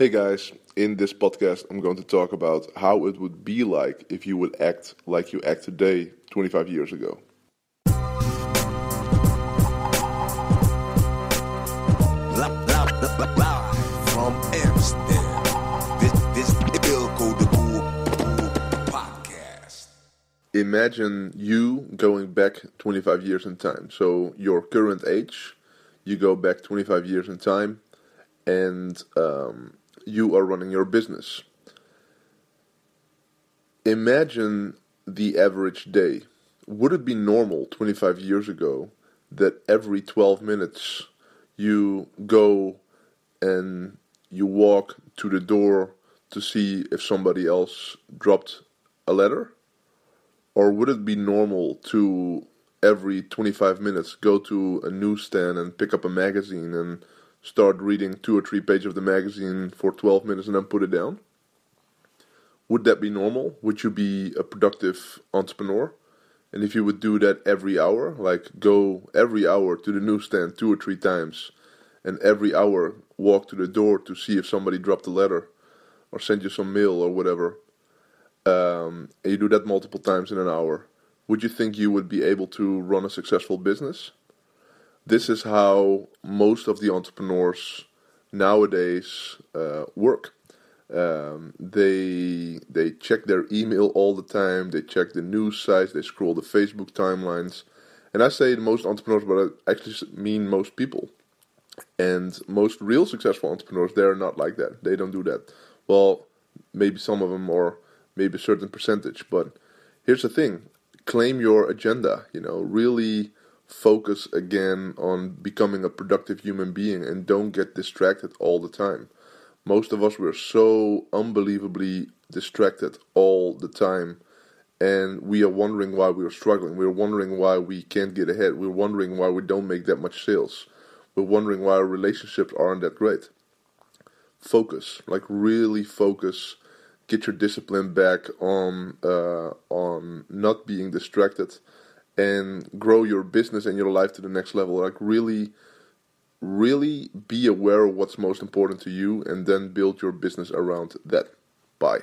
Hey guys, in this podcast, I'm going to talk about how it would be like if you would act like you act today, 25 years ago. From Amsterdam, this this Eelco de Boer podcast. Imagine you going back 25 years in time. So, your current age, you go back 25 years in time, and um, you are running your business. Imagine the average day. Would it be normal 25 years ago that every 12 minutes you go and you walk to the door to see if somebody else dropped a letter? Or would it be normal to every 25 minutes go to a newsstand and pick up a magazine and start reading two or three pages of the magazine for 12 minutes and then put it down? Would that be normal? Would you be a productive entrepreneur? And if you would do that every hour, like go every hour to the newsstand two or three times, and every hour walk to the door to see if somebody dropped a letter or sent you some mail or whatever, um, and you do that multiple times in an hour, would you think you would be able to run a successful business? This is how most of the entrepreneurs nowadays uh, work. Um, they they check their email all the time. They check the news sites. They scroll the Facebook timelines. And I say most entrepreneurs, but I actually mean most people. And most real successful entrepreneurs, they're not like that. They don't do that. Well, maybe some of them, or maybe a certain percentage. But here's the thing: claim your agenda. You know, really focus again on becoming a productive human being, and don't get distracted all the time. Most of us were so unbelievably distracted all the time and we are wondering why we are struggling. We're wondering why we can't get ahead. We're wondering why we don't make that much sales. We're wondering why our relationships aren't that great. Focus like really focus. Get your discipline back on uh, on not being distracted and grow your business and your life to the next level like really really be aware of what's most important to you and then build your business around that. Bye.